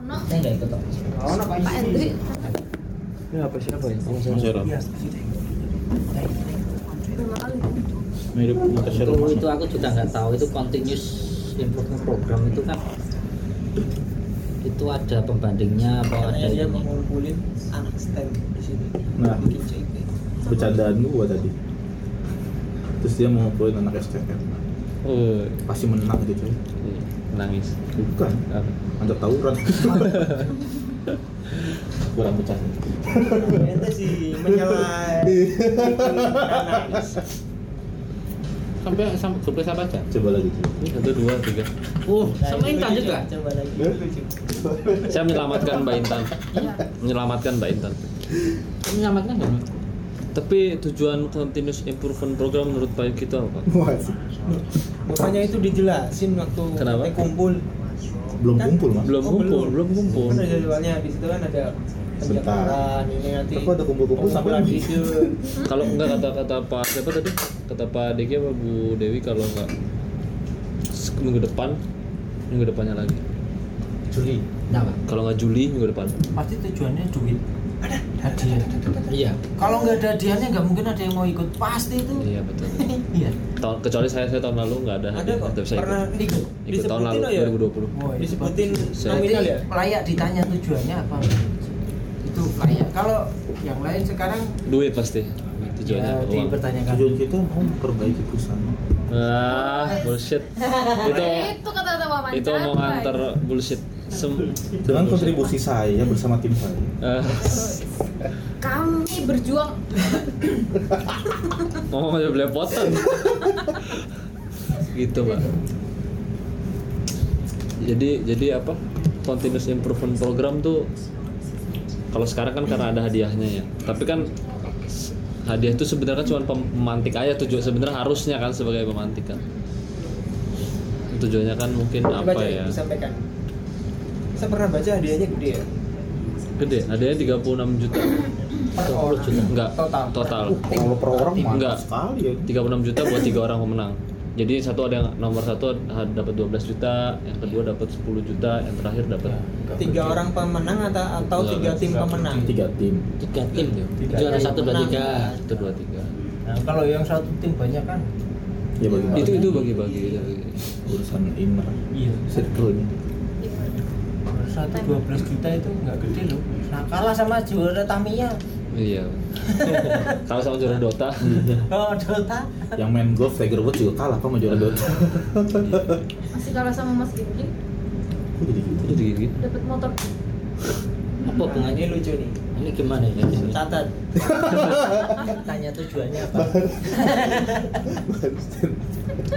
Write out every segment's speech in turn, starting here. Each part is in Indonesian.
Ono Saya nggak ikut Pak. Ini apa siapa ya? Oh, Mas? Mirip Mas Itu, aku juga nggak tahu itu continuous improvement program itu kan itu ada pembandingnya apa ada dia ini. mau ngumpulin anak STEM di sini. Nah. bikin CIP. Bercandaan gua tadi. Terus dia mau ngumpulin anak STM. Oh, Pasti menang gitu iya. nangis. Bukan. Apa? Antar tawuran. Kurang pecah. Ente sih menyalahi. Sampai sampai surprise apa aja? Coba lagi. Ini satu dua tiga. Uh, sama Intan juga. Coba lagi. Saya menyelamatkan Mbak Intan. Iya. Menyelamatkan Mbak Intan. Menyelamatkan nggak? Mbak? Tapi tujuan continuous improvement program menurut Pak Yuki itu apa? Makanya itu dijelasin waktu Kenapa? kumpul. Belum Kan? kumpul mas. Belum Oh, kumpul, belum kumpul. Kan ada jadwalnya di situ kan ada Sebentar. ini nanti. Tapi ada kumpul-kumpul sampai pengumpulan habis. ide. Kalau enggak kata kata Pak siapa tadi? Kata Pak Deki apa Bu Dewi kalau enggak minggu depan, minggu depannya lagi. Juli. Kenapa? Kalau nggak Juli minggu depan. pasti tujuannya duit ada hadiah Iya. kalau nggak ada hadiahnya nggak mungkin ada yang mau ikut pasti itu Iya betul. iya Tahun kecuali saya saya tahun lalu nggak ada Ada hadiah, kok. Pernah ikut Ikut tahun lalu oh ya? 2020. Wah, itu Disebutin nominal ya. Layak ditanya tujuannya apa itu layak kalau yang lain sekarang Duit pasti. Tujuannya ya uang. dipertanyakan Tujuan kita mau memperbaiki perusahaan. Ah, bullshit. itu itu kata-kata wawancara. itu mau nganter bullshit. Sem Dengan kontribusi saya bersama tim saya. Eh, Kami berjuang. ngomong aja belepotan. gitu, Pak. Jadi jadi apa? Continuous improvement program tuh kalau sekarang kan karena ada hadiahnya ya. Tapi kan hadiah itu sebenarnya cuma pemantik aja tujuan sebenarnya harusnya kan sebagai pemantik kan. Tujuannya kan mungkin Coba apa ya? disampaikan. Saya pernah baca hadiahnya gede ya. Gede, hadiahnya 36 juta. Per orang. Enggak, Total. total. Kalau per orang Enggak. sekali ya. 36 juta buat tiga orang pemenang. Jadi satu ada yang nomor satu dapat 12 juta, yang kedua dapat 10 juta, yang terakhir dapat Tiga orang pemenang atau atau tiga tim pemenang. Tiga tim. Tiga tim. Juara satu dua tiga. satu dua tiga. nah, kalau yang satu tim banyak kan Ya bagi Itu itu bagi-bagi. urusan inner iya circle-nya. Satu dua belas juta itu nggak gede loh nah kalah sama juara Tamiya Iya. Kalau sama juara Dota, oh Dota Yang main golf Tiger Woods juga kalah sama juara Dota. Masih kalah sama Mas Gigi. Jadi gitu? jadi gitu. Dapat motor. Apa ini lucu nih. Ini gimana ya? Catat. tanya tujuannya apa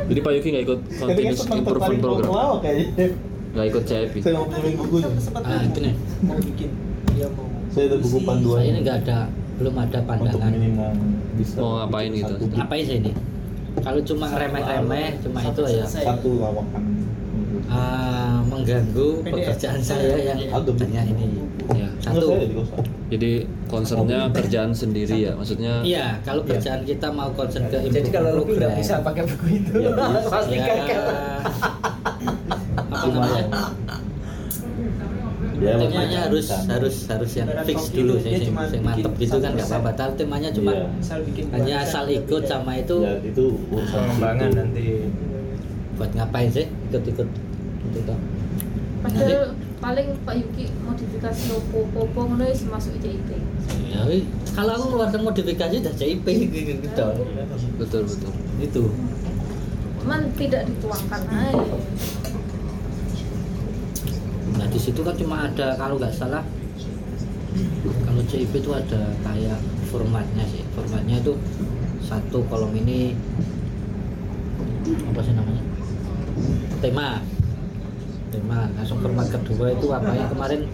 Jadi Pak Yuki nggak ikut continuous improvement program, kayaknya. Nggak ikut CIP. Saya mau pinjemin bukunya. Ah, itu nih. mau bikin dia mau Saya ada buku panduan. Saya ini nggak ada, belum ada Untuk pandangan. minimum bisa Mau ngapain gitu? Ngapain sih ini? Kalau cuma remeh-remeh, cuma itu ya satu lawakan. ah, mengganggu pekerjaan saya yang hanya ini. Ya. Satu. saya. Jadi concernnya kerjaan sendiri ya, maksudnya. Iya, kalau kerjaan kita mau concern ke jadi kalau lebih nggak bisa pakai buku itu Iya, iya. pasti ya, namanya? Ya, temanya harus kan. harus harus yang fix dulu sih, sing bikin mantep gitu kan nggak apa-apa. Tapi temanya cuma. Asal bikin hanya asal ikut sama itu Ya, itu urusan pengembangan nanti buat ngapain sih ikut-ikut itu toh. Padahal paling Pak Yuki modifikasi opo-opo ngono wis masuk ICIT. Ya, kalau aku ngeluarkan modifikasi udah JIP gitu. Betul betul. Itu. Cuman tidak dituangkan aja. Nah di situ kan cuma ada kalau nggak salah kalau CIP itu ada kayak formatnya sih. Formatnya itu satu kolom ini apa sih namanya? Tema. Tema. Langsung format kedua itu apa yang kemarin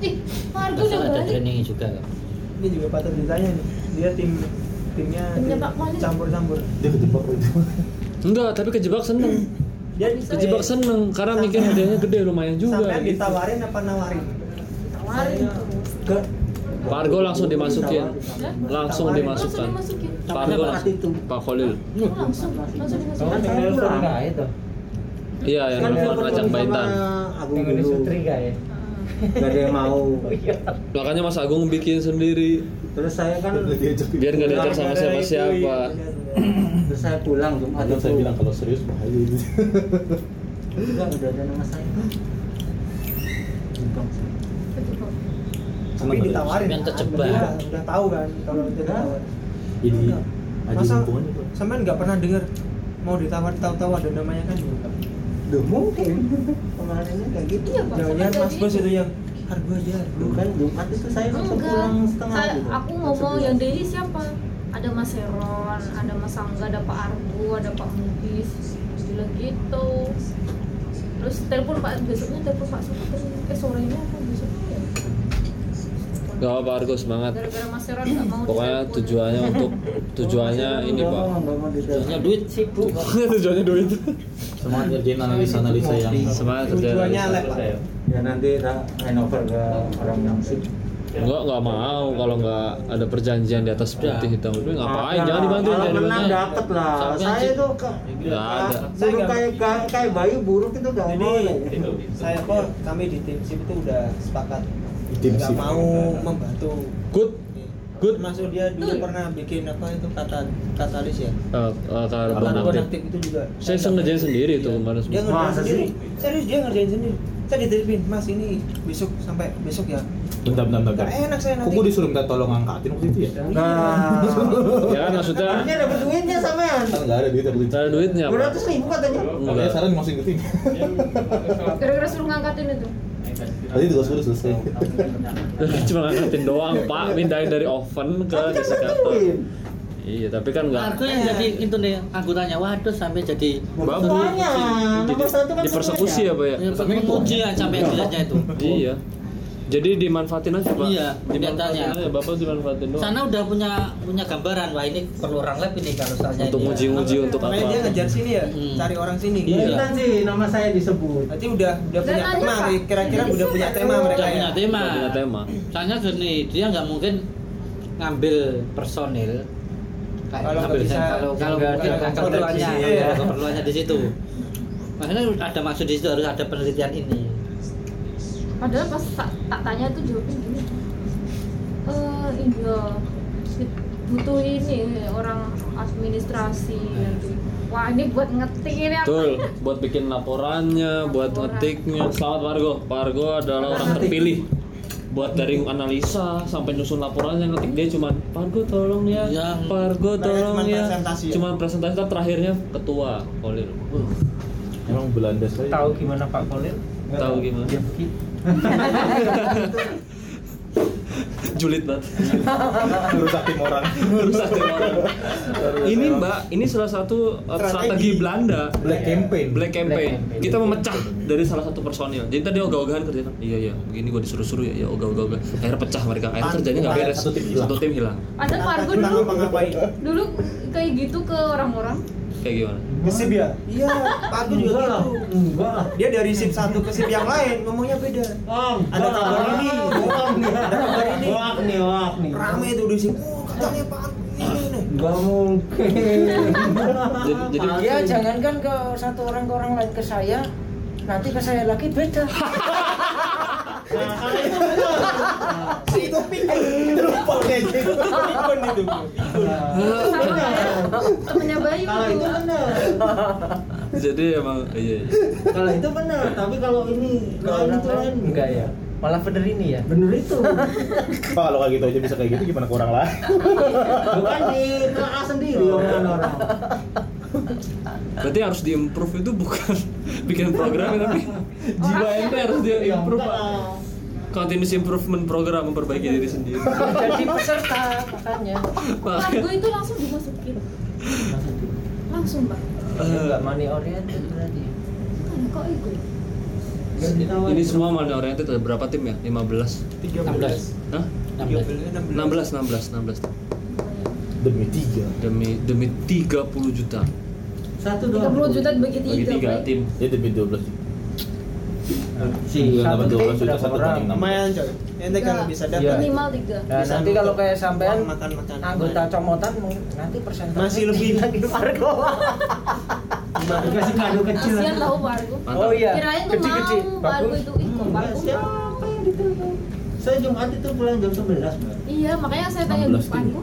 Ih, ada training juga. Ini juga patut ditanya nih. Dia tim timnya Malik. campur-campur. Dia kejebak itu. Enggak, tapi kejebak seneng. Dia Kejebak seneng karena mikir hadiahnya gede lumayan juga. Sampai gitu. ditawarin apa nawarin? Tawarin terus. Ke Pak Argo langsung dimasukin, langsung dimasukkan. Langsung dimasukin. Pak Argo Dapat langsung, itu. Pak Khalil. Langsung, langsung dimasukin. nggak itu Iya, yang Kan nelfon telepon ngajak Intan. Agung dulu. ya nggak ada yang mau makanya Mas Agung bikin sendiri terus saya kan biar nggak diajak sama Gara-gara terus saya pulang Jumat itu saya bilang kalau serius bahaya gitu. enggak udah ada nama saya Bukan. Tapi ditawarin. Yang kan? terjebak. Udah, udah tahu kan kalau itu ditawarin. Ini Enggak. aja Masa sampean nggak pernah dengar mau ditawar tahu-tahu ada namanya kan juga. Duh, mungkin kemarinnya kayak gitu Pak. Jangan-jangan Sampai Mas jadi Bos itu. itu yang harga aja. Dulu kan Jumat itu saya langsung pulang setengah Saya- gitu aku ngomong yang Dedi siapa? Ada Mas Heron, ada Mas Angga, ada Pak Argo, ada Pak Mugis. Bilang gitu. Terus telepon Pak besoknya telepon Pak Supri. Eh sorenya apa besoknya ya? Gak apa Argo semangat Gara-gara Mas Heron nggak mau pokoknya tujuannya untuk tujuannya ini Pak. Soalnya duit sibuk tujuannya duit Semangat ngerjain analisa-analisa yang semangat kerja Tujuannya lek, Pak. ya nanti tak handover ke orang yang sip Enggak, enggak mau kalau enggak ada perjanjian di atas putih hitam. Tapi ngapain? Jangan dibantuin, kalau jangan menang dapat lah Sampai saya itu ke Nggak ada. Saya buruk kayak kayak kayak bayi buruk itu gak Jadi mau ya. saya kok kami di tim SIP itu udah sepakat SIP. mau membantu. Good. Good. Masuk dia dulu pernah bikin apa itu kata katalis ya. Eh, eh, karbon aktif. aktif itu juga. Saya ngerjain sendiri tuh Iya. kemarin Dia ngerjain sendiri. Serius dia ngerjain sendiri. Saya dititipin, Mas ini besok sampai besok ya. Bentar bentar bentar. Nggak enak saya nanti. Kok gue disuruh minta tolong angkatin waktu itu ya? Nah, Ya kan maksudnya harusnya dapat duitnya sampean. Kan nggak ada duit aku ada duitnya Dua ratus ribu katanya. Makanya Enggak. saran masukin ke tim. Gara-gara suruh ngangkatin itu. Tadi tugas gue selesai. Cuma ngangkatin doang Pak, mindahin dari oven ke kan desikator. Iya, tapi kan enggak Argo yang jadi itu nih anggotanya waduh sampai jadi Bagus. Makanya, nomor satu kan dipersekusi ya Pak ya? ya, menguji ya sampai jeleknya itu Iya. Jadi dimanfaatin aja Pak. Iya, dimanfaatin aja. Bapak dimanfaatin doang. sana udah punya punya gambaran wah ini perlu orang lab ini kalau soalnya Untuk nguji-nguji untuk apa? Makanya dia ngejar sini ya, Hmm. cari orang sini. Iya. Iya. sih nama saya disebut. Berarti udah udah Dan punya tema, kira-kira udah punya tema mereka udah ya. punya tema Udah punya tema. soalnya gini dia nggak mungkin ngambil personil kayak Kalau ngambil nggak bisa- kalau kalau nggak mungkin ada keperluannya iya. keperluannya di situ makanya ada maksud di situ harus ada penelitian ini Padahal pas tak, tak tanya tuh jawabnya gini. Eh iya butuh ini orang administrasi nanti. Wah ini buat ngetik ini apa? Betul, buat bikin laporannya, buat ngetiknya. Selamat Pargo, Pargo adalah orang terpilih buat dari analisa sampai nyusun laporannya ngetik dia cuman Pargo tolong ya, Yang- Pargo tolong cuman ya. presentasi ya? Cuman presentasi kan terakhirnya ketua Kolir. Uh, Emang Belanda sekali. Tahu gimana Pak Kolil? Nggak Tahu gimana? julid banget. Merusak tim orang. Rusak tim orang. Ini Mbak, ini salah satu uh, Strategi. strategi Belanda. Black campaign. Black campaign. Black campaign. Kita memecah dari salah satu personil. Jadi tadi ogah-ogahan kerjaan. Iya iya, begini gua disuruh-suruh ya, ya ogah-ogah. Akhirnya pecah mereka. Akhirnya kerjanya nggak beres. Satu tim hilang. Satu tim hilang. Padahal Fargo dulu dulu kayak gitu ke orang-orang. Kayak gimana? Ngesip ya? Iya, Pak Agus juga gitu. Enggak lah. Dia dari sip satu ke sip yang lain ngomongnya beda. Oh, Ada kabar ini. Nih. Ada kabar ini. Wah, nih, wah, nih. Rame tuh di sip. Oh, katanya Pak Agus ini nih. Enggak mungkin. Jadi- jadi- Ya jangankan ke satu orang ke orang lain ke saya, nanti ke saya lagi beda. Nah, kalau itu pikun. Itu lupa kayak gitu. Pikun itu. Ya, temennya Bayu Kalau itu benar. Jadi emang iya. iya. Kalau itu benar, tapi kalau ini Kalau itu lain enggak ya. Malah bener ini ya. Bener itu. Pak kalau kayak gitu aja bisa kayak gitu gimana ke orang lain? Bukan di TLA sendiri omongan orang. Berarti harus diimprove itu bukan bikin program tapi jiwa ente harus diimprove Pak. Continuous improvement program memperbaiki diri sendiri. Jadi peserta makanya. Fargo itu langsung dimasukin. Langsung Pak. Ya enggak money oriented berarti. Kan kok itu? Ini semua mana oriented ada berapa tim ya? 15. 16 Hah? 16 16 16 16 Demi tiga. demi demi 30 juta 1 2 30 juta bagi bagi tiga. tim. Ya demi 12 juta. Si Enggak dapat satu 12 tim juta berapa satu orang? banding enam. Lumayan coy. Ente kalau bisa Iya. dapat Minimal tiga. Nah, Bisa nanti kalau kayak sampean anggota comotan mungkin nanti persentase Masih lebih. lagi Fargo. Dikasih kado kecil. Tahu Fargo. Oh iya. Kirain tuh Gede-gede. mau Fargo Bagus. itu ih kok Fargo Siapa yang Saya Jumat itu pulang jam 11, Mbak. Iya, makanya saya tanya 16 depanku.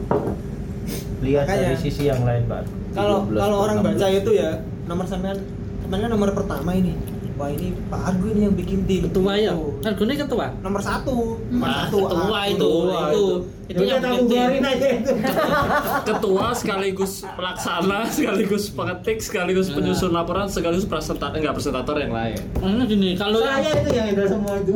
Lihat Makanya. dari sisi yang lain, Pak. Kalau 13, kalau orang 16. baca itu ya nomor sampean kan nomor pertama ini. Wah ini Pak Argo ini yang bikin tim. ketua ya Gitu. kan gue ketua Nomor satu. Nomor Nah, satu. ketua Argo. itu Ketua itu itu. itu Ya yang penting keluarin aja itu. ketua sekaligus pelaksana sekaligus pengetik sekaligus Nah. penyusun laporan sekaligus presentator enggak presentator yang lain Karena gini kalau yang Saya itu yang itu semua itu.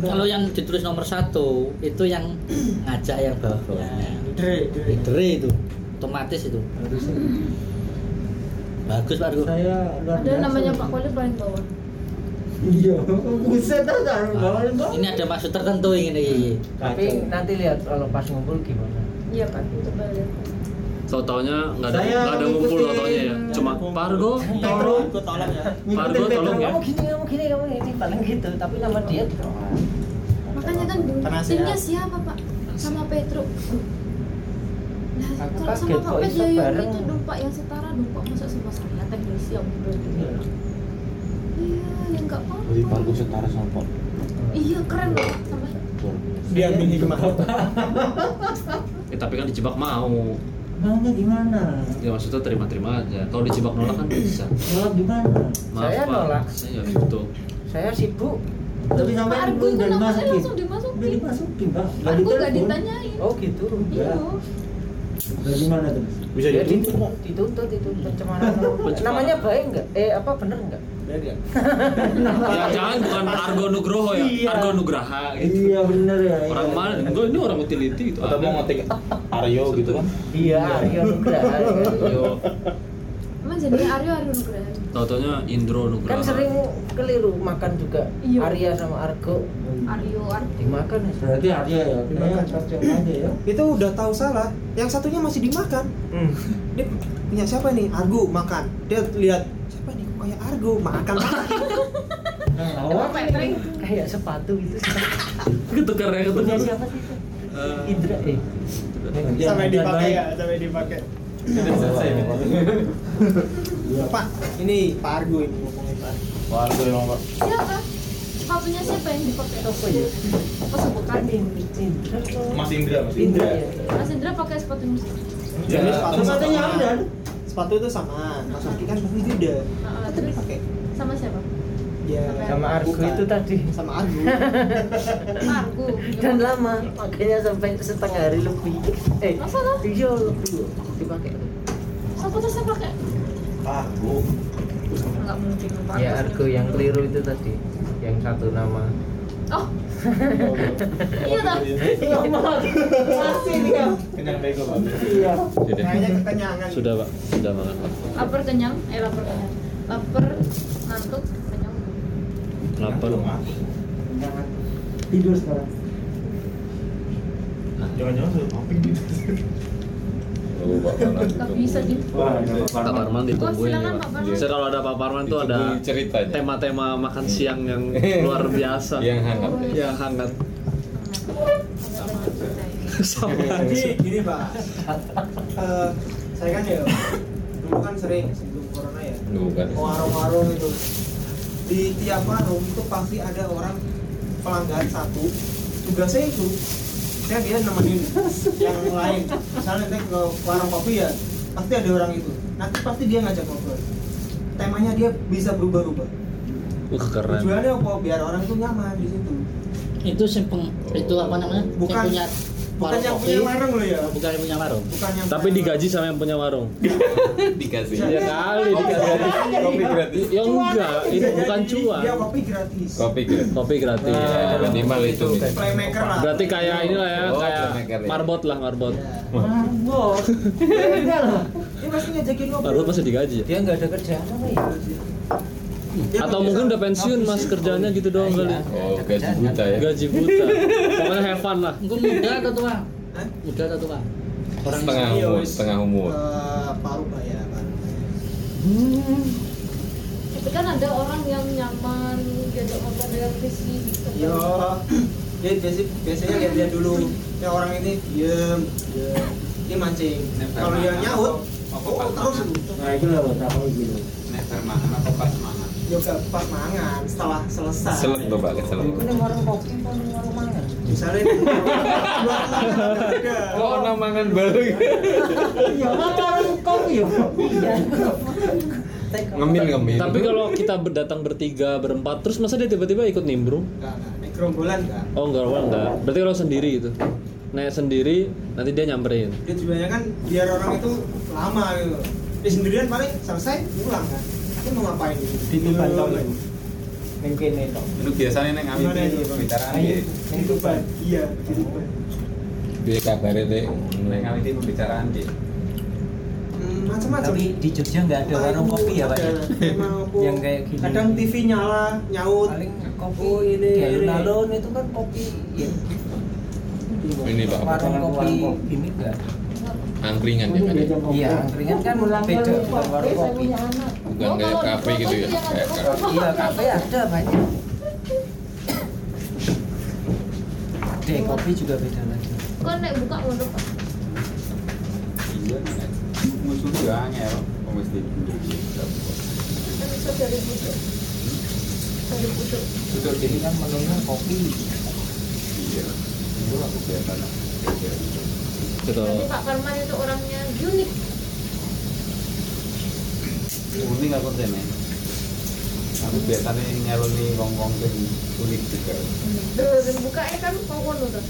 Kalau yang ditulis nomor satu itu yang ngajak yang bawah bawahnya Dre, Dre. leader itu otomatis itu Harusnya. Bagus pak Argo Saya luar Ada namanya Pak Koli paling bawah. Iya, buset dah taruh bawah itu. ini ada maksud tertentu ini ini Tapi nanti lihat kalau pas ngumpul gimana. Iya Pak, coba lihat. tau taunya nggak ada nggak ada ngumpul taunya ya cuma Pak Argo Tolong, tolong ya. Argo tolong ya Kamu gini, kamu gini, kamu gini, paling gitu. Tapi nama dia Makanya kan timnya siapa Pak? Sama Petro. Nah, Aku kaget kok ya yang bareng. itu dong Pak yang setara dong Pak masa sama saya teknisi yang berarti. Iya, yang enggak Jadi apa-apa. Pargo setara sama Pak. Iya keren loh sama Dia ambil hikmah. ya, tapi kan dijebak mau Maunya gimana? ya maksudnya terima-terima aja kalau dijebak nolak kan bisa Nolak gimana? maaf Saya Pak nolak. saya gitu saya sibuk. Tapi sampai Argo itu udah namanya dimasukin. langsung dimasukin. Udah dimasukin, Pak. Argo nggak ditelepon. ditanyain. Oh gitu. Iya. Udah gimana tuh? Bisa Ya dituntut. dituntut, dituntut itu pencemaran. nama. Namanya baik nggak? Eh apa bener nggak? Dari ya. ya jangan bukan Argo Nugroho ya Iya. Argo Nugraha gitu Iya bener ya. orang iya. mana enggak ini orang utility gitu Atau mau ngetik Aryo gitu kan? Iya, Aryo Nugraha. ya. Emang jadi Aryo Aryo Nugraha. tau taunya Indro Nugraha Kan sering keliru makan juga. Iya. Arya sama Argo Aryo Aryo. dimakan ya. Berarti Arya ya. Cocok aja ya. Itu udah tahu salah. Yang satunya masih dimakan. Hmm. Dia punya siapa nih? Argo makan. Dia lihat siapa nih? Kok kayak Argo makan. Nah? Kayak sepatu gitu. ketukar ya Punya ketukar siapa sih? itu? Eh, Indra eh. sampai dipakai ya, sampai dipakai. Iya. Pak, ini Pak Argo ini ngomongin Pak. Argo. Pak Argo emang Pak. Siapa? Sepatunya siapa yang dipakai? Apa ya? Apa sebutan? Indra. Mas Indra, Mas Indra. Mas Indra pakai sepatu musik. Ya, Jadi sepatu ada. Sepatu itu sama. Mas Arki kan pasti beda. Terus dipakai. sama siapa? Ya, Sama Argo bukan. itu tadi. Sama Argo. Argo. Dan lama, makanya sampai setengah hari lebih. Eh, iya lebih dipakai. Siapa tuh saya pakai? Argo. Enggak mungkin Ya Argo yang keliru itu tadi, yang satu nama. Oh. Iya dah. Iya, Masih dia. Kenyang bego Pak. Iya. Yaudah. Kayaknya kekenyangan. sudah pak sudah makan pak Lapar kenyang, eh lapar kenyang. Lapar, ngantuk, kenyang. lapar Jangan tidur sekarang. Jangan-jangan udah mamping gitu. Gak bisa di. Wah, Pak Parman ditungguin Oh, ya. Pak pak Parman. saya kalau ada Pak Parman tuh ada ceritanya. tema-tema makan siang yang luar biasa. Yang hangat. Yang hangat. Sama. Jadi gini Pak. Eh, saya kan ya dulu kan sering sebelum corona ya bukan warung-warung itu. Di tiap warung itu pasti ada orang pelanggan satu. Tugasnya itu dia dia nemenin yang lain. Misalnya dia ke warung kopi ya pasti ada orang itu. Nanti pasti dia ngajak ngobrol. Temanya dia bisa berubah-ubah. Wah keren. Tujuannya apa? Biar orang itu nyaman di situ. Itu sing peng, itu apa namanya? Bukan- yang punya bukan yang kopi, punya warung loh ya. bukan yang punya warung. Bukan yang tapi punya digaji sama yang punya warung. Dikasih. Ya kali dikasih. kopi gratis. Ya enggak ini Iya, bukan cuan. dia kopi gratis. Kopi gratis. Kopi gratis. Ya, minimal itu playmaker lah. Berarti kayak inilah ya Oh, kayak ya. marbot lah marbot. Mabok. Beda lah. dia pasti ngajakin ngobrol. Marbot masih digaji. Ya? Dia nggak ada kerjaan apa ya? Dia atau nggak mungkin udah pensiun mas ngabisin kerjanya gitu doang kali oh gaji buta ya gaji buta pokoknya have fun lah Engko muda atau tua Hah? muda atau tua orang setengah Iya, umur setengah umur Eh, paruh lah ya Pak. Tapi kan ada orang yang nyaman diajak ngobrol dengan visi. Yo, dia biasa, biasanya lihat-lihat dulu. Ya orang ini diem, diem, dia mancing. Kalau yang nyaut, oh terus itu. Nah, itu lah buat apa gitu. Nek mangan apa pas mangan? Yoga pas mangan setelah selesai. Selek tuh Pak, keselek. Iku ning warung kopi apa ning warung mangan? Misalnya. Kok ana mangan bareng? Iya, warung kopi ya. Iya. Ngemil ngemil. Tapi kalau kita datang bertiga, berempat, terus masa dia tiba-tiba ikut nimbrung? Enggak, enggak. Gerombolan enggak. Oh enggak, enggak, enggak. Berarti kalau sendiri itu. Naik sendiri, nanti dia nyamperin. Dia tujuannya kan biar orang itu lama gitu. Dia sendirian paling selesai pulang kan. Ini mau ngapain gitu? Titipan tau ya. Ning kene tok. Itu biasanya Gimana itu? pembicaraan ya. Kehidupan. Iya, kehidupan. Dia kabare teh nek ngawin pembicaraan ya. Hmm, macam-macam. Tapi di Jogja nggak ada warung kopi ya Pak? ya? Yang kayak gini. Kadang TV nyala, nyaut. Paling kopi Oh, ini, alun-alun itu kan kopi ya. Ini Pak. Warung kopi ini enggak. Angkringan ya kan. ya? Iya, angkringan kan beda bukan warung kopi. Bukan kayak kafe gitu ya. Kayak kafe. Iya, kafe ada banyak. Dek, kopi juga beda lagi. Kok nek buka ngono Pak? Iya, nek musuh juga angel. Oh, mesti dulu. Kan bisa dari butuh. Dari butuh. Itu Jadi kan menunya kopi. Iya. Itu aku biasa lah. Gitu. Nanti Pak Parman itu orangnya unik. Unik aku tene. Aku biasanya nyaloni wong-wong sing unik juga. Dan bukanya kan kok ngono tuh.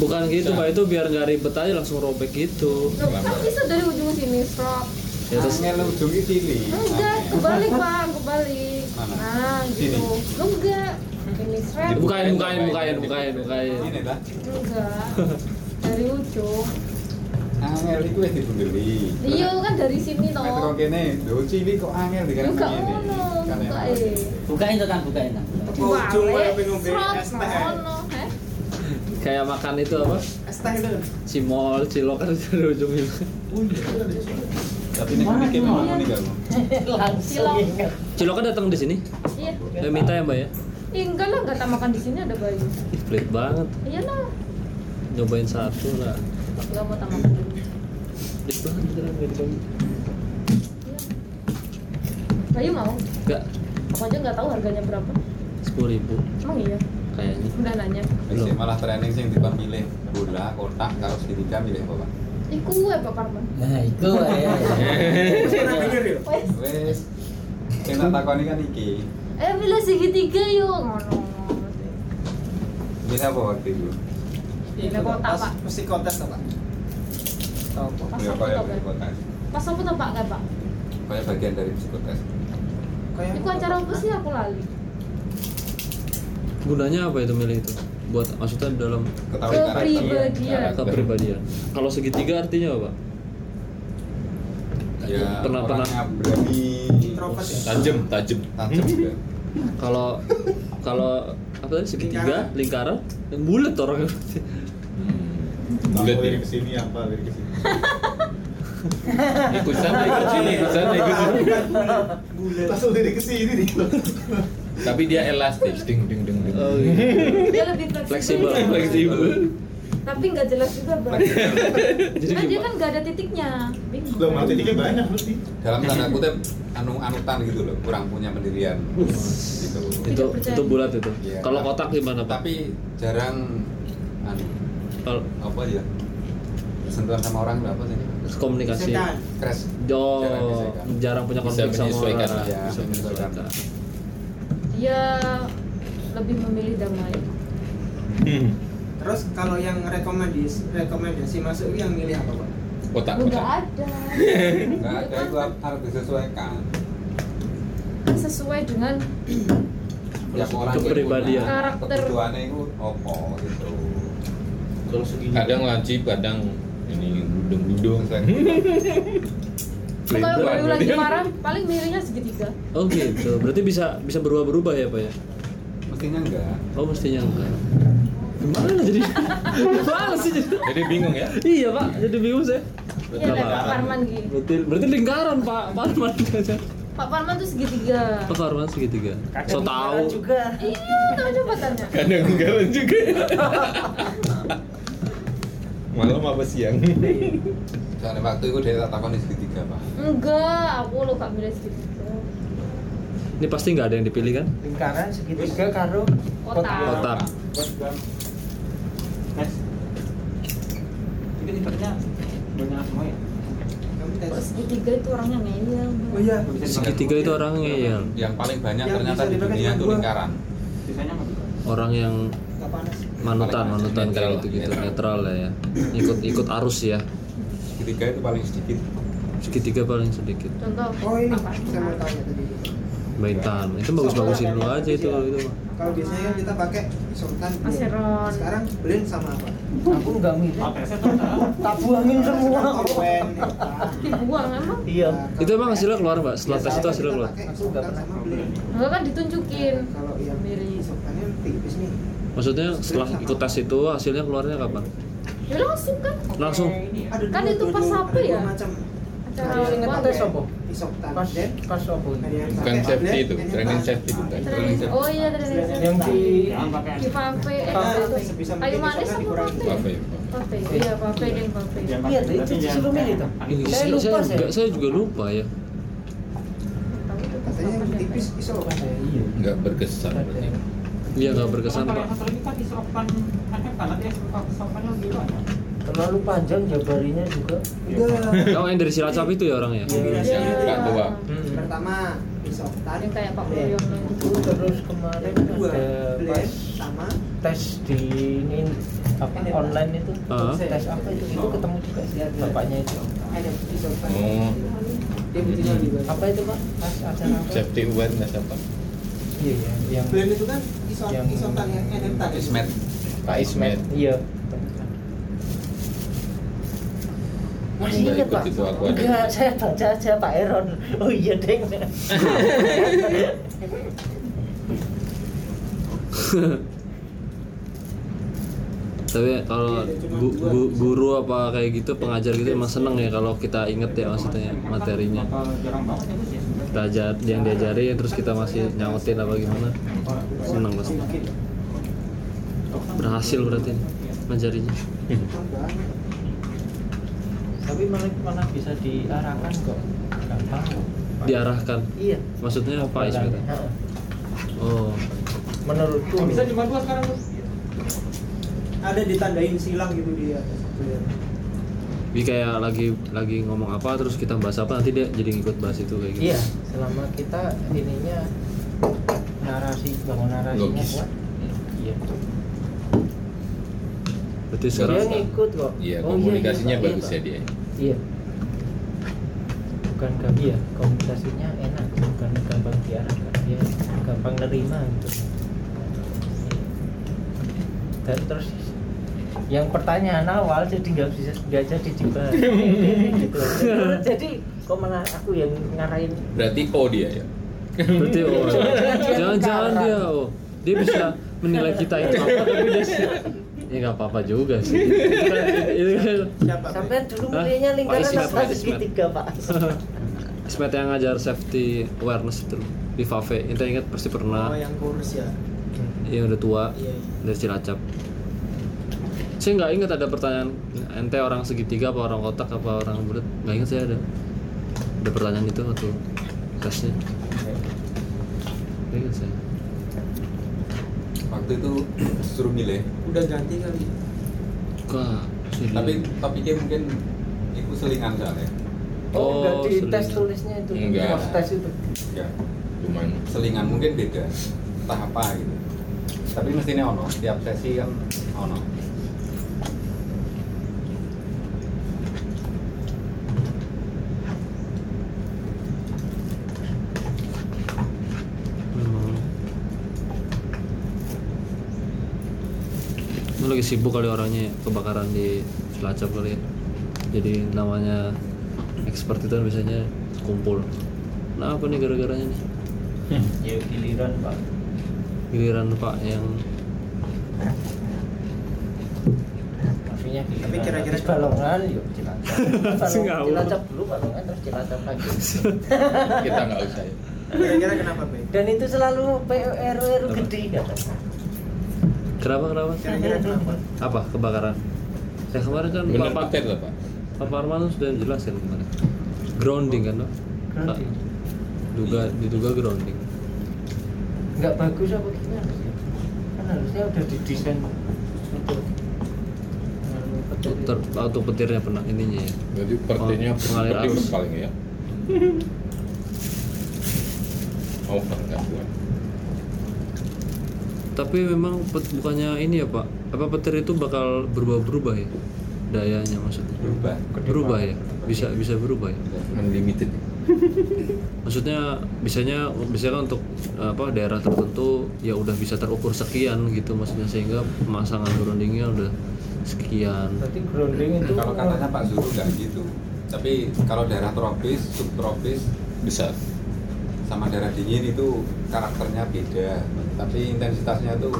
Bukan gitu, Pak. Itu biar nggak ribet aja langsung robek gitu. Loh, kan bisa dari ujung sini, strok. Ya terus Angel ujungnya sini. Enggak, kebalik Pak, kebalik. Mana? Nah, Sini? gitu. Lo enggak. Ini bukain, bukain, bukain, bukain, bukain. Ini lah. Enggak. Dari ujung. Angel itu wis dibeli. Iya kan dari sini toh. Metro kene, lho cilik kok angel gak ngene. Kan emang. eh. bukain tuh kan bukain kan Apa ujung kayak pengen ngombe Strok, es teh. Kayak makan itu apa? Es teh itu. Cimol, cilok kan dari ujung itu. Tapi nek iki memang unik aku. Langsung Silong. ingat. Cilok kan datang di sini. Iya. Eh, minta ya, Mbak ya? Ih, enggak lah, enggak tak makan di sini ada bayi. Ih, pelit banget. Iya lah. Nyobain satu lah. Enggak mau dulu. Pelit banget beneran nggak dibagi. Iya. Bayu mau? Enggak, Aku aja nggak tahu harganya berapa. sepuluh ribu Emang iya? kayaknya. Udah nanya. Wis malah training sing dipon milih bola, kotak, karo segitiga milih apa, Pak? Iku gue Pak Parman. nah itu ya pernah denger ya? Wes. Tak takoni kan iki. Eh pilih segitiga yuk. Ngono. Milih apa waktu itu? Ini kotak, Pak. Mesti kontes tuh, Pak. Ya apa tuh, Pak? psikotes. Pas apa tuh Pak kayak Pak? Kaya bagian dari psikotes. Kayak Iku acara apa sih aku lali? Gunanya apa itu milih itu? Buat maksudnya dalam Ketahui karakter. Kepribadian. Kepribadian. Kalau segitiga artinya apa? Ya, Pernah- orangnya berani Introvert ya? tajam, tajam, tajam juga. Kalau kalau apa tadi segitiga, lingkaran, yang bulat orangnya. Bulat dari ke sini apa dari ke sini? Ikut sana, ikut sini, ikut sana, ikut sini. Bulat. Langsung dari ke sini nih. Tapi dia elastis, ding ding ding ding. Oh, iya. Dia lebih fleksibel. Fleksibel. Tapi nggak jelas juga Bang. Jadi dia kan nggak ada titiknya. Bingung. Lo mau titiknya banyak berarti. Dalam tanda kutip anu anutan gitu loh, kurang punya pendirian. Gitu. itu itu bulat itu. Iya. Kalau kotak gimana pak? Tapi jarang anu Kalau apa ya? Sentuhan sama orang berapa sih? komunikasi. Crash. Jo, Jarang punya Bisa konflik sama orang. ya, Bisa menyesuaikan. Dia lebih memilih damai. Terus kalau yang rekomendasi rekomendasi masuk yang milih apa, Pak? Kotak. Lu nggak ada. Enggak ada itu harus disesuaikan. Kan sesuai dengan Tiap orang Kepribadian. Karakter. Kebutuhannya itu apa gitu. Kalau segini. kadang lancip kadang ini gudung-gudung kalau baru lagi marah paling milihnya segitiga. Oh gitu. Berarti bisa bisa berubah-berubah ya pak ya? Mestinya enggak. Oh mestinya enggak. Gimana jadi? Gimana sih jadi? jadi bingung ya Iya pak, jadi bingung saya. Iya Pak Parman gitu. Berarti berarti lingkaran pak, Parman aja. Pak Parman tuh segitiga. Pak Parman segitiga. So Kadang tahu. lingkaran juga. Iya, tahu coba tanya. kadang lingkaran juga malam apa siang Soalnya waktu itu dia tak takoni segitiga, Pak. Enggak, aku lo gak milih segitiga. Ini pasti nggak ada yang dipilih kan? lingkaran segitiga karo Kotak. Kotak. Nes. Itu intinya banyak semua ya. Segitiga itu orangnya ngeyel. Oh iya. Segitiga itu orang ngeyel. Yang paling banyak Yang ternyata di dunia itu lingkaran. Orang yang. Manutan, manutan netral kayak lah, gitu-gitu, netral. netral lah ya. Ikut ikut arus ya. Segitiga itu paling sedikit. Segitiga paling sedikit. Contoh. Oh ini apa? saya mau tanya tadi. Baitan. Itu bagus-bagusin dulu aja itu kalau itu. Kalau biasanya kan kita pakai sultan. Aceron. Sekarang blend sama apa? aku nggak milih tak buangin semua Wen. Dibuang emang. iya Itu emang hasilnya keluar mbak. Setelah tes itu hasilnya keluar. Aku nggak pernah. Enggak kan ditunjukin. Kalau yang Sendiri. sultannya tipis nih. Maksudnya setelah ikut tes itu hasilnya keluarnya kapan? Ya langsung kan. Langsung. Ada Kan itu dua- pas apa ya? macam. Acara yang apa? tes apa? Pas pas apa yang Bukan safety itu, yang training safety bukan. Training Training. safety. Oh iya training safety. yang di di Kayu mungkin manis apa dikurangi. vape? Apa ya? Vape. Iya dan vape. iya itu tuh Ih, saya lupa saya, saya juga, lupa ya. Katanya yang tipis iso. iya Nggak berkesan berarti. Iya nggak berkesan pak. terlalu panjang jabarinya juga Enggak. Oh yang dari Cilacap itu ya orangnya? Kombinasinya Yang dua. Kak tua. Hmm. Pertama. Yang kayak Pak. Mulyono itu terus kemarin Dua ada pas sama tes di ini apa online itu Ah. tes apa itu itu ketemu juga sih bapaknya itu ada isoktan. Oh. Dia juga. apa itu pak pas acara apa Safety awareness apa? iya iya yang Blend itu kan iso Yang- NM tadi. Ismet. Pak Ismet. iya masih ingat pak enggak saya baca aja pak Eron oh iya deng Tapi kalau gu- gu- guru apa kayak gitu pengajar gitu emang seneng ya kalau kita inget ya maksudnya materinya. Kita ajar yang diajari terus kita masih nyautin apa gimana. Seneng pasti. Berhasil berarti ngajarinya. tapi malah malah bisa diarahkan kok gampang Diarahkan. iya Maksudnya apa Ismet? Heeh. Oh. menurutku Bisa cuma dua sekarang tuh. Ada ditandain silang gitu di atas. Jadi kayak lagi lagi ngomong apa terus kita bahas apa nanti dia jadi ngikut bahas itu kayak gitu. iya selama kita ininya narasi bangun narasinya Logis. kuat iya Berarti dia sekarang ngikut kok Iya, Oh, komunikasinya iya, iya, bagus Pak. ya dia. iya bukan gampang ya komunikasinya enak bukan gampang diarahkan dia gampang nerima gitu dan terus yang pertanyaan awal jadi nggak bisa nggak jadi dibahas gitu jadi kok malah aku yang ngarahin Berarti O dia ya. Berarti oh, Jangan-jangan jangan-jangan dia dia oh dia bisa menilai kita itu apa tapi dia ya nggak apa-apa juga sih. Itu kan- sampai dulu Hah? milihnya lingkaran apa Pak Ismet. segitiga pak Ismet yang ngajar safety awareness itu loh, di Fave. Kita ingat pasti Oh, pernah yang kurus ya. yang udah tua Iya. iya. dari Cilacap. Saya nggak ingat ada pertanyaan ente orang segitiga apa orang kotak apa orang bulat nggak ingat saya ada ada pertanyaan itu waktu tesnya nggak ingat saya Waktu itu suruh milih. Udah ganti kali. Kak, sini. Tapi topiknya mungkin itu selingan soalnya. oh, Oh, di tes sulit. tulisnya itu Enggak. Tes itu Ya, Cuman selingan mungkin beda. Entah apa gitu. Tapi mestinya ono, tiap sesi kan ono. Lagi sibuk kali orangnya kebakaran di Cilacap kali ya. Jadi namanya expert itu kan biasanya kumpul. Nah apa nih gara-garanya nih? Ya giliran pak. Giliran pak yang giliran. Tapi kira-kira balongan yuk cilacap. Balong- cilacap dulu balongan terus cilacap lagi. Kita nggak usah ya. Kira-kira kenapa, Be? dan itu selalu PRW gede katanya kenapa kenapa Kira-kira kenapa? apa kebakaran ya kemarin kan Bener Pak, paket lah pak. Pak Parman sudah jelaskan kemarin grounding kan Pak? Grounding. duga diduga grounding nggak bagus apa gimana kan harusnya udah didesain itu anu. Ter, auto petirnya pernah ininya ya Jadi pertinya Oh, pengalir arus. paling ya. Oh, enggak bukan. Tapi memang pet- bukannya ini ya pak. Apa petir itu bakal berubah-berubah ya dayanya maksudnya? Berubah. Berubah ya? Bisa bisa berubah ya? Unlimited. maksudnya bisanya biasanya kan untuk apa daerah tertentu ya udah bisa terukur sekian gitu maksudnya sehingga pemasangan groundingnya udah sekian. Berarti grounding itu kalau katanya Pak Zuru nggak gitu. Tapi kalau daerah tropis subtropis Bisa. sama daerah dingin itu karakternya beda tapi intensitasnya tuh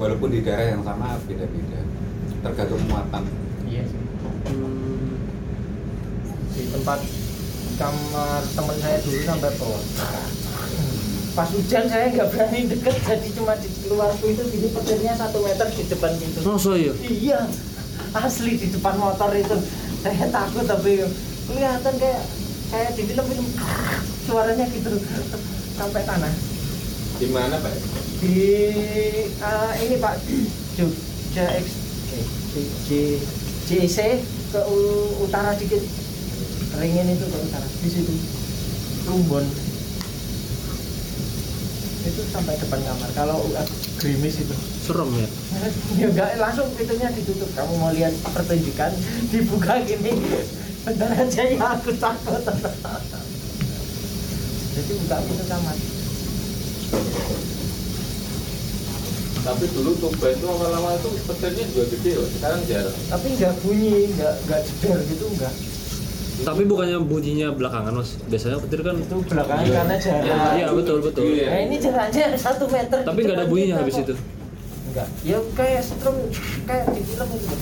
walaupun di daerah yang sama beda-beda. Tergantung muatan. Iya sih. Hmm, di tempat kamar teman saya dulu sampai bawah. Pas hujan saya nggak berani deket jadi cuma di keluarku itu gini petirnya satu meter di depan pintu. Masa ya iya. Asli di depan motor itu. Saya takut tapi kelihatan kayak kayak di film film suaranya gitu. Sampai tanah di mana Pak? Di eh, ini Pak Jogja X eh, J- J- JC ke utara dikit. Ringin itu ke utara. Di situ. Rumbon itu sampai depan kamar. Kalau uh, gerimis itu. Serem ya? Ya enggak langsung pintunya ditutup. Kamu mau lihat pertunjukan dibuka gini. Bentar aja ya aku takut. Jadi buka pintu kamar tapi dulu Toba itu awal-awal itu petirnya juga gede loh sekarang jarang. Tapi nggak bunyi nggak nggak jeder gitu enggak tapi bukannya bunyinya belakangan mas? Biasanya petir kan itu belakangan karena jarak ya, iya betul betul. Nah ini jaraknya satu meter tapi nggak ada bunyinya habis itu? Enggak ya kayak strum kayak di film itu.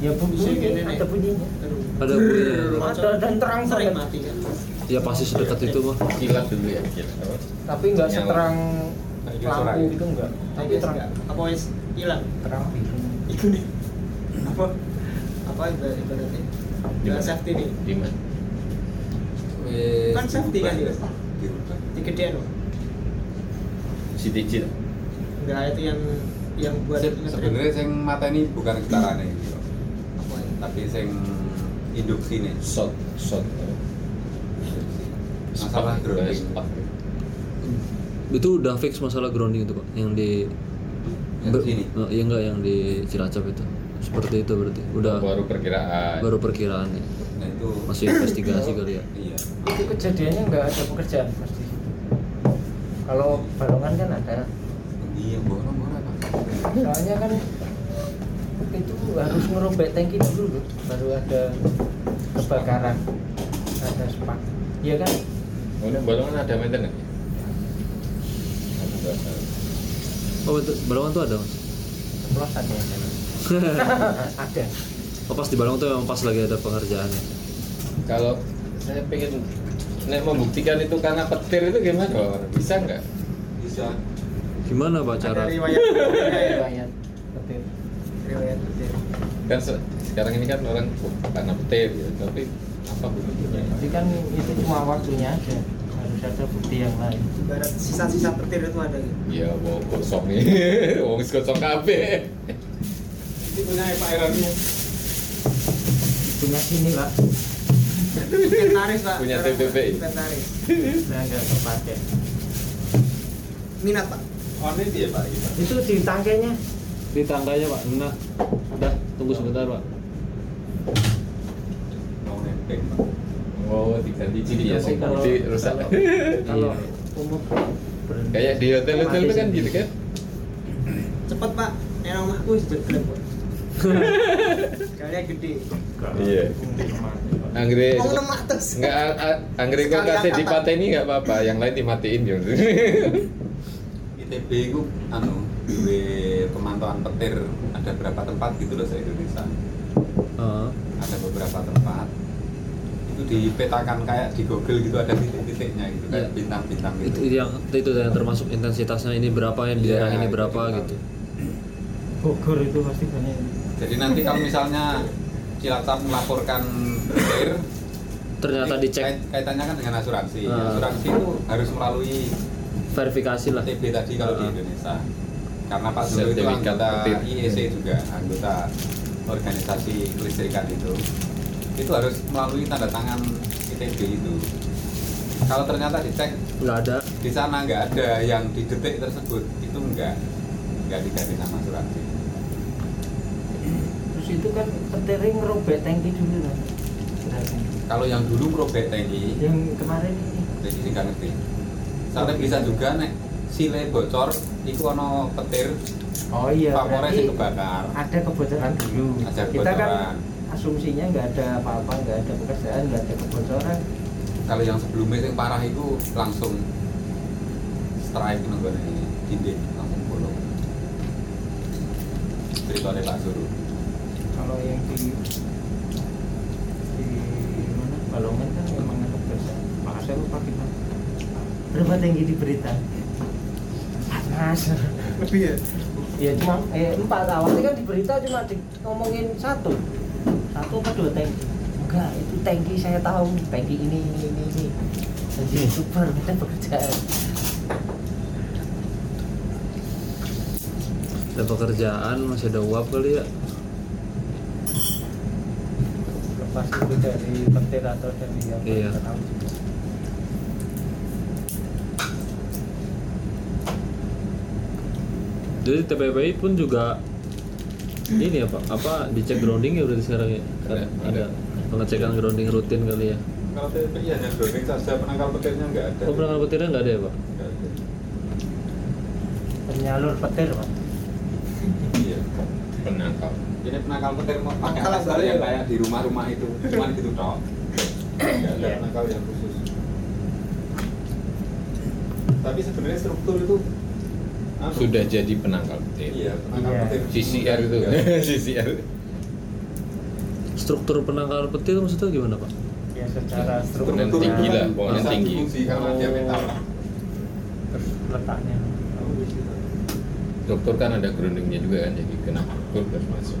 Ya bunyi ada bunyinya. Ada bunyinya. Ada dan terang sering mati kan ya pasti sedekat itu mah Kilat dulu ya. kilat. Tapi nggak seterang Kayak lampu ya? gitu enggak tapi terang enggak apa wis hilang terang itu nih apa apa ibarat- ibaratnya Nggak mana? safety nih Di mana? Wes, Kan safety kan dirubah di gedean loh CTC. lah. enggak itu yang yang buat Se- sebenarnya yang mata ini bukan ketarane gitu apa ya? tapi yang induksi nih Shot, shot. Masalah Spark, grounding. spark. itu udah fix masalah grounding itu pak. Yang di Yang ber- sini? eh, iya enggak yang di Cilacap itu. Seperti itu berarti. Udah Baru perkiraan. baru perkiraan ya. Nah itu masih investigasi kali ya. Iya. Itu kejadiannya nggak ada pekerjaan pasti kalau balongan kan ada. Iya borong borong apa soalnya kan itu harus merobek tangki dulu baru ada kebakaran ada spark iya kan? Oh, ini balongan ada maintenance. Oh betul balongan tuh ada mas ceplosan ya ada oh pas di balongan tuh memang pas lagi ada pengerjaannya Kalau saya pengen nek membuktikan itu karena petir itu gimana? Bang? Bisa nggak? bisa gimana pak cara ada riwayat riwayat riwayat petir riwayat betul. Kan se- sekarang ini kan orang oh, karena petir gitu. Tapi apa buktinya? jadi kan itu cuma waktunya aja harus ada bukti yang lain. Ibarat sisa-sisa petir itu ada gitu? Ya, mau kosong nih. Wong kosong kabeh. itu punya Pak Eroni punya sini pak. Inventaris Pak. Punya TPP. Pak. inventaris. Nah nggak kepake. Minat Pak? Oh ini dia pak. Gitu itu di tangkainya? Di tangganya pak. Nah udah tunggu sebentar pak. Mau nempel pak Oh, diganti ciri ya, kalau- putih rusak. kalau- kalau umur berhenti. Kayak di hotel-hotel itu kan gitu kan? cepet Pak yang rumah wih jeglek Pak kalian gede Iya. Anggre mau enam atas Enggak, a- a- anggre kok kasih dipateni enggak apa-apa, yang lain dimatiin yo. ITB itu anu duwe pemantauan petir ada berapa tempat gitu loh se Indonesia Heeh. ada beberapa tempat dipetakan kayak di Google gitu ada titik-titiknya gitu kayak Iya. bintang-bintang gitu. Itu yang itu yang termasuk intensitasnya ini berapa yang di Iya, daerah ini itu berapa gitu. Bogor itu pasti banyak. Jadi nanti kalau misalnya Cilacap melaporkan petir ternyata ini dicek. kait- kaitannya kan dengan asuransi. Ah. asuransi itu harus melalui verifikasi lah. TB tadi kalau di Ah. Indonesia. Karena Pak Zul itu anggota. IEC juga anggota organisasi kelistrikan itu itu harus melalui tanda tangan ITB itu. Kalau ternyata dicek nggak ada. di sana nggak ada yang di detik tersebut itu nggak nggak diganti sama surat terus itu kan petirnya ngerobek tangki dulu kan kalau yang dulu merobek tangki. Yang kemarin ini. Jadi sih nggak ngerti. Soalnya bisa juga nek sile bocor itu ono petir oh iya vapornya berarti sih kebakar. ada kebocoran dulu. Ada kita kan kebocoran. Asumsinya nggak ada apa-apa nggak ada pekerjaan nggak ada kebocoran. Kalau yang sebelumnya yang parah itu langsung strike nunggu dinding langsung bolong. Ceritanya Pak Zul. Kalau yang di di mana? Balongan kan memang ada pekerjaan. Maka saya lupa gimana berapa tinggi di berita. Panas lebih ya ya cuma eh empat. Awalnya kan di berita cuma di, ngomongin satu satu apa dua tangki enggak itu tangki saya tahu. Tangki ini ini ini ini. Jadi super kita pekerjaan ada pekerjaan masih ada uap kali ya? Lepas itu dari petir atau dari apa Iya. tahu juga. jadi TPPI pun juga ini apa? Apa dicek grounding ya berarti sekarang ya? Ada, Ada, ada. pengecekan grounding rutin kali ya? Kalau TPI hanya grounding saja. Penangkal petirnya nggak ada. Oh penanganan petirnya nggak ada ya pak? Nggak ada. penyalur petir pak. Iya penangkal. Ini penangkal petir mau pakai balik yang ya, kayak di rumah-rumah itu. Cuman gitu toh nggak ada Iya. penangkal yang khusus. Tapi sebenarnya struktur itu sudah jadi penangkal petir. Iya penangkal Iya. petir. CCR itu. Iya. CCR struktur penangkal petir maksudnya gimana pak? Ya secara struktur. Tinggi lah, bisa tinggi. difungsi karena dia metal. Terus letaknya. Oh, dokter kan ada groundingnya juga kan jadi kena dokter terus masuk.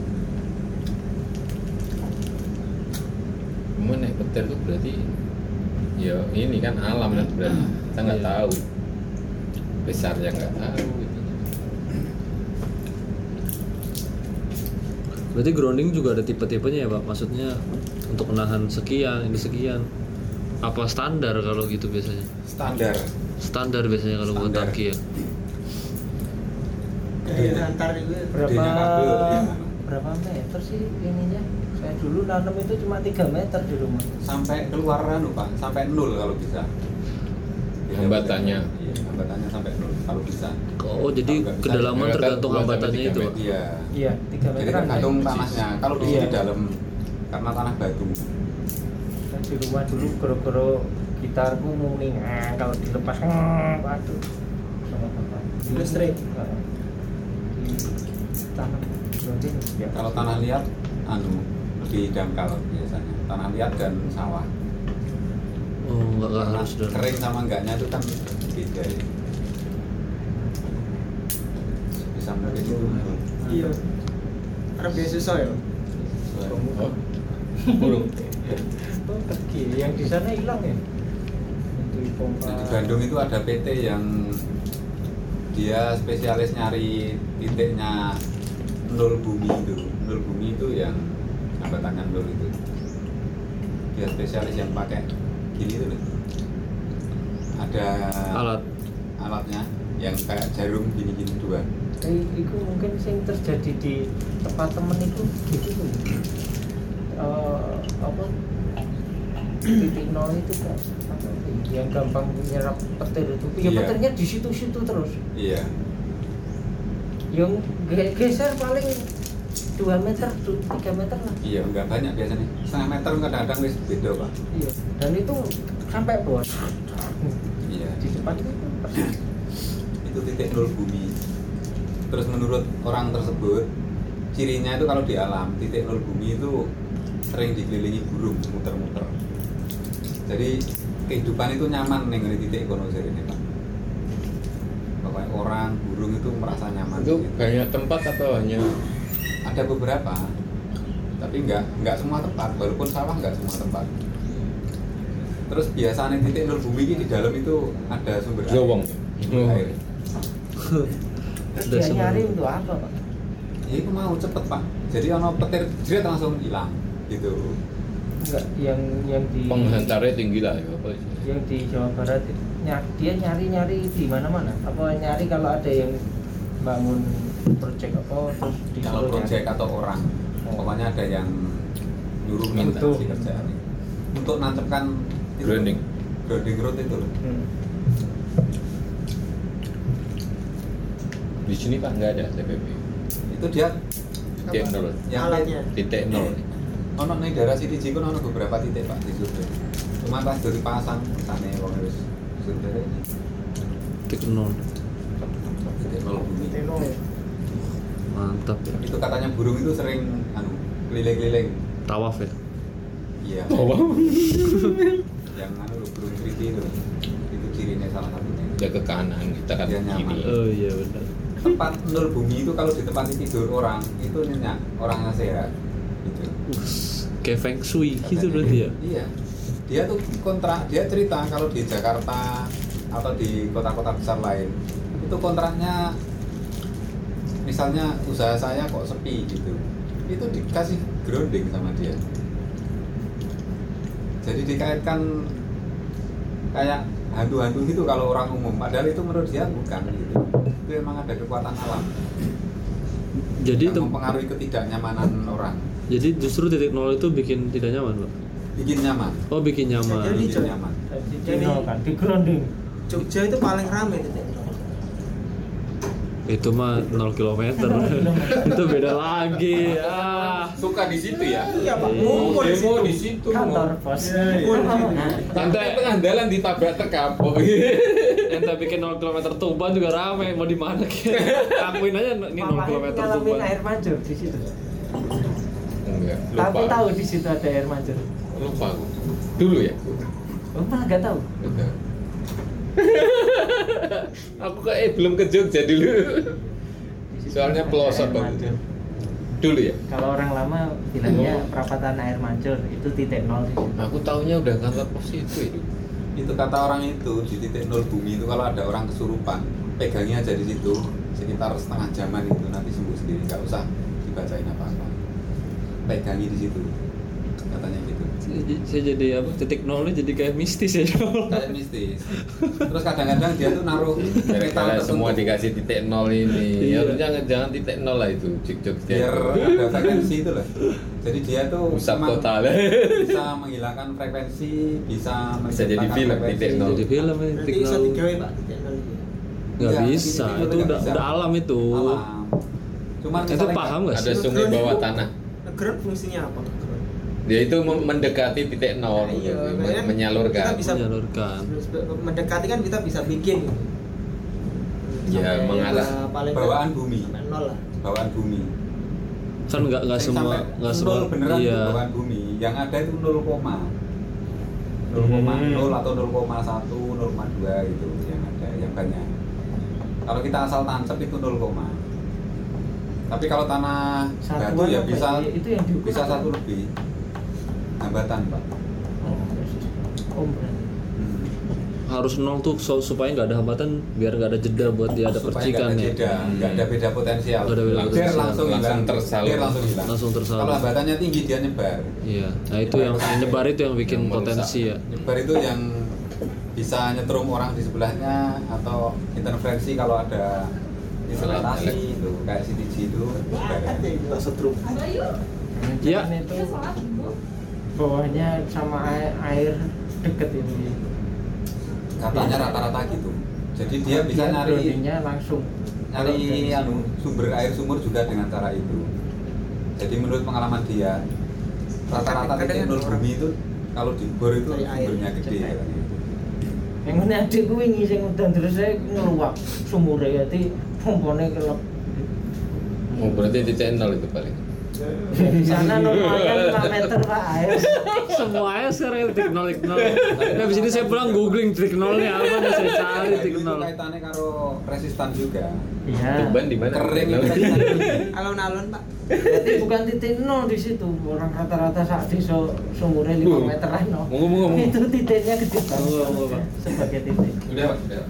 Cuma naik petir tuh berarti ya ini kan alam kan berarti kita nggak Iya. tahu. Besarnya nggak tahu berarti grounding juga ada tipe-tipenya ya pak? Maksudnya untuk menahan sekian ini sekian. Apa standar kalau gitu biasanya? Standar. Standar biasanya kalau buat tangki ya? Kayak antar itu berapa Gedenya kabel, ya. berapa meter sih ininya? Saya dulu nanam itu cuma 3 meter di rumah sampai keluar anu pak. Sampai nol kalau bisa. Iya, Hambatannya. iya hambatannya. Sampai nol kalau bisa. Oh jadi bisa, kedalaman tergantung sampai hambatannya tiga itu pak iya. Iya 3 meter jadi tergantung tanahnya. Kalau di Iya. sini dalam karena tanah batu. Kan di rumah dulu goro-goro gitarku muning ah, kalau dilepas waduh sama bapak Listrik. Di ya kalau tanah liat anu lebih dangkal biasanya. Tanah liat dan sawah oh nggak Karena harus dan kering sama enggaknya itu kan beda ya. Bisa mungkin itu iya. Ada beasiswa ya. Oh. Burung. Oh yang di sana hilang ya? Di pompa. Nah, di Bandung itu ada PT yang dia spesialis nyari titiknya nol bumi itu. Nol bumi itu yang hambatannya nol itu. Dia spesialis yang pakai gini loh. ada alat. alatnya yang kayak jarum gini-gini dua. Eh, itu mungkin sing terjadi di tempat temen itu gitu. Tuh Eh, apa? Titik nol itu kan yang gampang menyerap petir itu. Ya Iya. petirnya di situ-situ terus. Iya. Yang ge- geser paling 2 meter 3 meter lah. Iya nggak banyak biasanya. Setengah meter kadang-kadang wis beda pak. Iya dan itu sampai bos iya. Di depan itu persis. itu titik nol bumi. Terus menurut orang tersebut cirinya itu kalau di alam titik nol bumi itu sering dikelilingi burung muter-muter. Jadi kehidupan itu nyaman nih di titik kono ini pak. Pokoknya orang burung itu merasa nyaman itu di situ. banyak tempat atau hanya ada beberapa tapi nggak nggak semua tempat walaupun sawah nggak semua tempat terus biasanya titik nol bumi ini di dalam itu ada sumber air. Oh. air. Dia nyari untuk apa pak? ya itu mau cepet pak. Jadi ono petir jerit langsung hilang gitu. Enggak, yang yang di penghantarnya tinggi lah ya apa sih? yang di Jawa Barat dia nyari nyari di mana mana apa nyari kalau ada yang bangun proyek apa? Terus di kalau proyek atau orang. Oh. pokoknya ada yang nyuruh minta Untuk. si kerjaan untuk nancapkan itu, Grounding. grounding road itu loh. Hmm. di sini pak nggak ada TPP itu dia titik nol. Yang alatnya? Titik nol. Ono ning daerah Siti Jiko ono beberapa titik pak di survei cuma pas dari pasang sana wong harus survei titik nol. Titik nol bumi. Teno ya. Mantap ya itu katanya burung itu sering anu keliling-keliling. Tawaf ya? Iya. Yang anu burung kriti itu. Itu cirinya salah satunya. Ya ke kanan kita kan ke nyaman. kiri oh iya benar tempat nol bumi itu kalau ditempati tidur orang itu nyenyak orangnya sehat gitu. Kayak feng shui gitu Katanya. berarti ya? Iya. Dia tuh kontrak dia cerita kalau di Jakarta atau di kota-kota besar lain itu kontraknya misalnya usaha saya kok sepi gitu itu dikasih grounding sama dia. Jadi dikaitkan kayak hantu-hantu gitu kalau orang umum padahal itu menurut dia bukan gitu. Itu memang ada kekuatan alam. Jadi tem- mempengaruhi ketidaknyamanan orang. Jadi justru titik nol itu bikin tidak nyaman pak? Bikin nyaman. Oh bikin nyaman. Jadi, bikin nyaman. Di Tino kan? di grounding. Jogja itu paling rame titik. Itu mah 0 km itu beda lagi ah suka di situ ya? Iya pak, Iya. ngumpul di situ. di situ. Kantor bos. Ngumpul di situ. Nanti tengah jalan ditabrak terkapok ente bikin 0 km Tuban juga rame mau di mana akuin aja ini 0 Papanya km Tuban. air mancur di situ. Enggak tapi lupa. tahu di situ ada air mancur? Lupa aku. Dulu ya? Oh malah nggak tahu. Enggak. Aku kayak eh, belum ke Jogja dulu. Soalnya pelosok banget. dulu ya? Kalau orang lama bilangnya perapatan air mancur itu titik nol di situ. aku taunya udah kantor pos itu itu itu kata orang itu di titik nol bumi itu kalau ada orang kesurupan pegangnya aja di situ sekitar setengah jaman itu nanti sembuh sendiri nggak usah dibacain apa apa pegangi di situ katanya gitu Saya- saya jadi apa titik nolnya jadi kayak mistis ya kayak mistis terus kadang-kadang dia tuh naruh tertentu. semua dikasih titik nol ini Iya. harusnya jangan, jangan titik nol lah itu cik cik biar ada frekuensi itu loh jadi dia tuh memang total. bisa menghilangkan frekuensi bisa Bisa jadi film, titik nol. jadi film ya titik bisa nol digawe pak titik nol itu. nggak Iya, bisa nol itu udah udah alam itu alam cuman itu paham nggak- nggak ada sih sungai bawah tanah Ngeground fungsinya apa? Dia itu mendekati titik nol Iya, men- makanya menyalurkan kita bisa- menyalurkan Mendekati kan kita bisa bikin. gitu. Ya, mengarah. ya, paling Bawaan bumi. Nol lah. bawaan bumi kan nggak nggak semua nggak nol semua beneran iya bawaan bumi yang ada itu 0 koma 0 koma Hmm. 0 atau 0,1 0,2 gitu yang ada yang banyak kalau kita asal tancap itu 0 koma tapi kalau tanah Satuan batu ya bisa ya? Itu yang bisa satu lebih hambatan pak. Oh berarti. Harus nol tuh so- supaya nggak ada hambatan biar nggak ada jeda buat dia ada percikan nggak ada ya. jeda, nggak ada beda potensial. Nggak ada beda biar potensial. langsung Langsung hilang tersalur. biar langsung hilang. Langsung tersalur. kalau hambatannya tinggi dia nyebar. Iya. Nah itu yang yang nyebar itu yang bikin Yang potensi ya. Nyebar itu yang bisa nyetrum orang di sebelahnya atau interferensi kalau ada Alat itu kayak CTG itu nyebar. Ya. Bawahnya sama air, air deket ini. Katanya rata-rata gitu. Jadi dia bisa nyari langsung. nyari anu, sumber air sumur juga dengan cara itu. Jadi menurut pengalaman dia rata-rata titik nol orang- bumi itu kalau di bor itu sumbernya gede gitu. yang ini adik gue ini sing udan terus saya ngeluak sumur ya jadi pompone kelep. Oh berarti titik nol itu paling sana normalnya 5 meter pak air semuanya sekarang titik nol titik nol nah habis ini saya pulang googling titik nolnya apa nih saya cari titik itu nol kaitannya karo resistan juga. Iya. Tuban di mana? Kering tinggi. Alon-alon pak. berarti bukan titik nol di situ. Orang rata-rata saat di so, sumurnya 5 Uh. meteran no. Itu titiknya gede. Banget sebagai titik. Udah pak udah.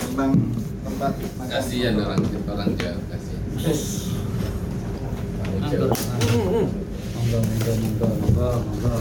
Tentang tempat kasihan orang orang Jawa kasihan Monggo, monggo, monggo, monggo, monggo.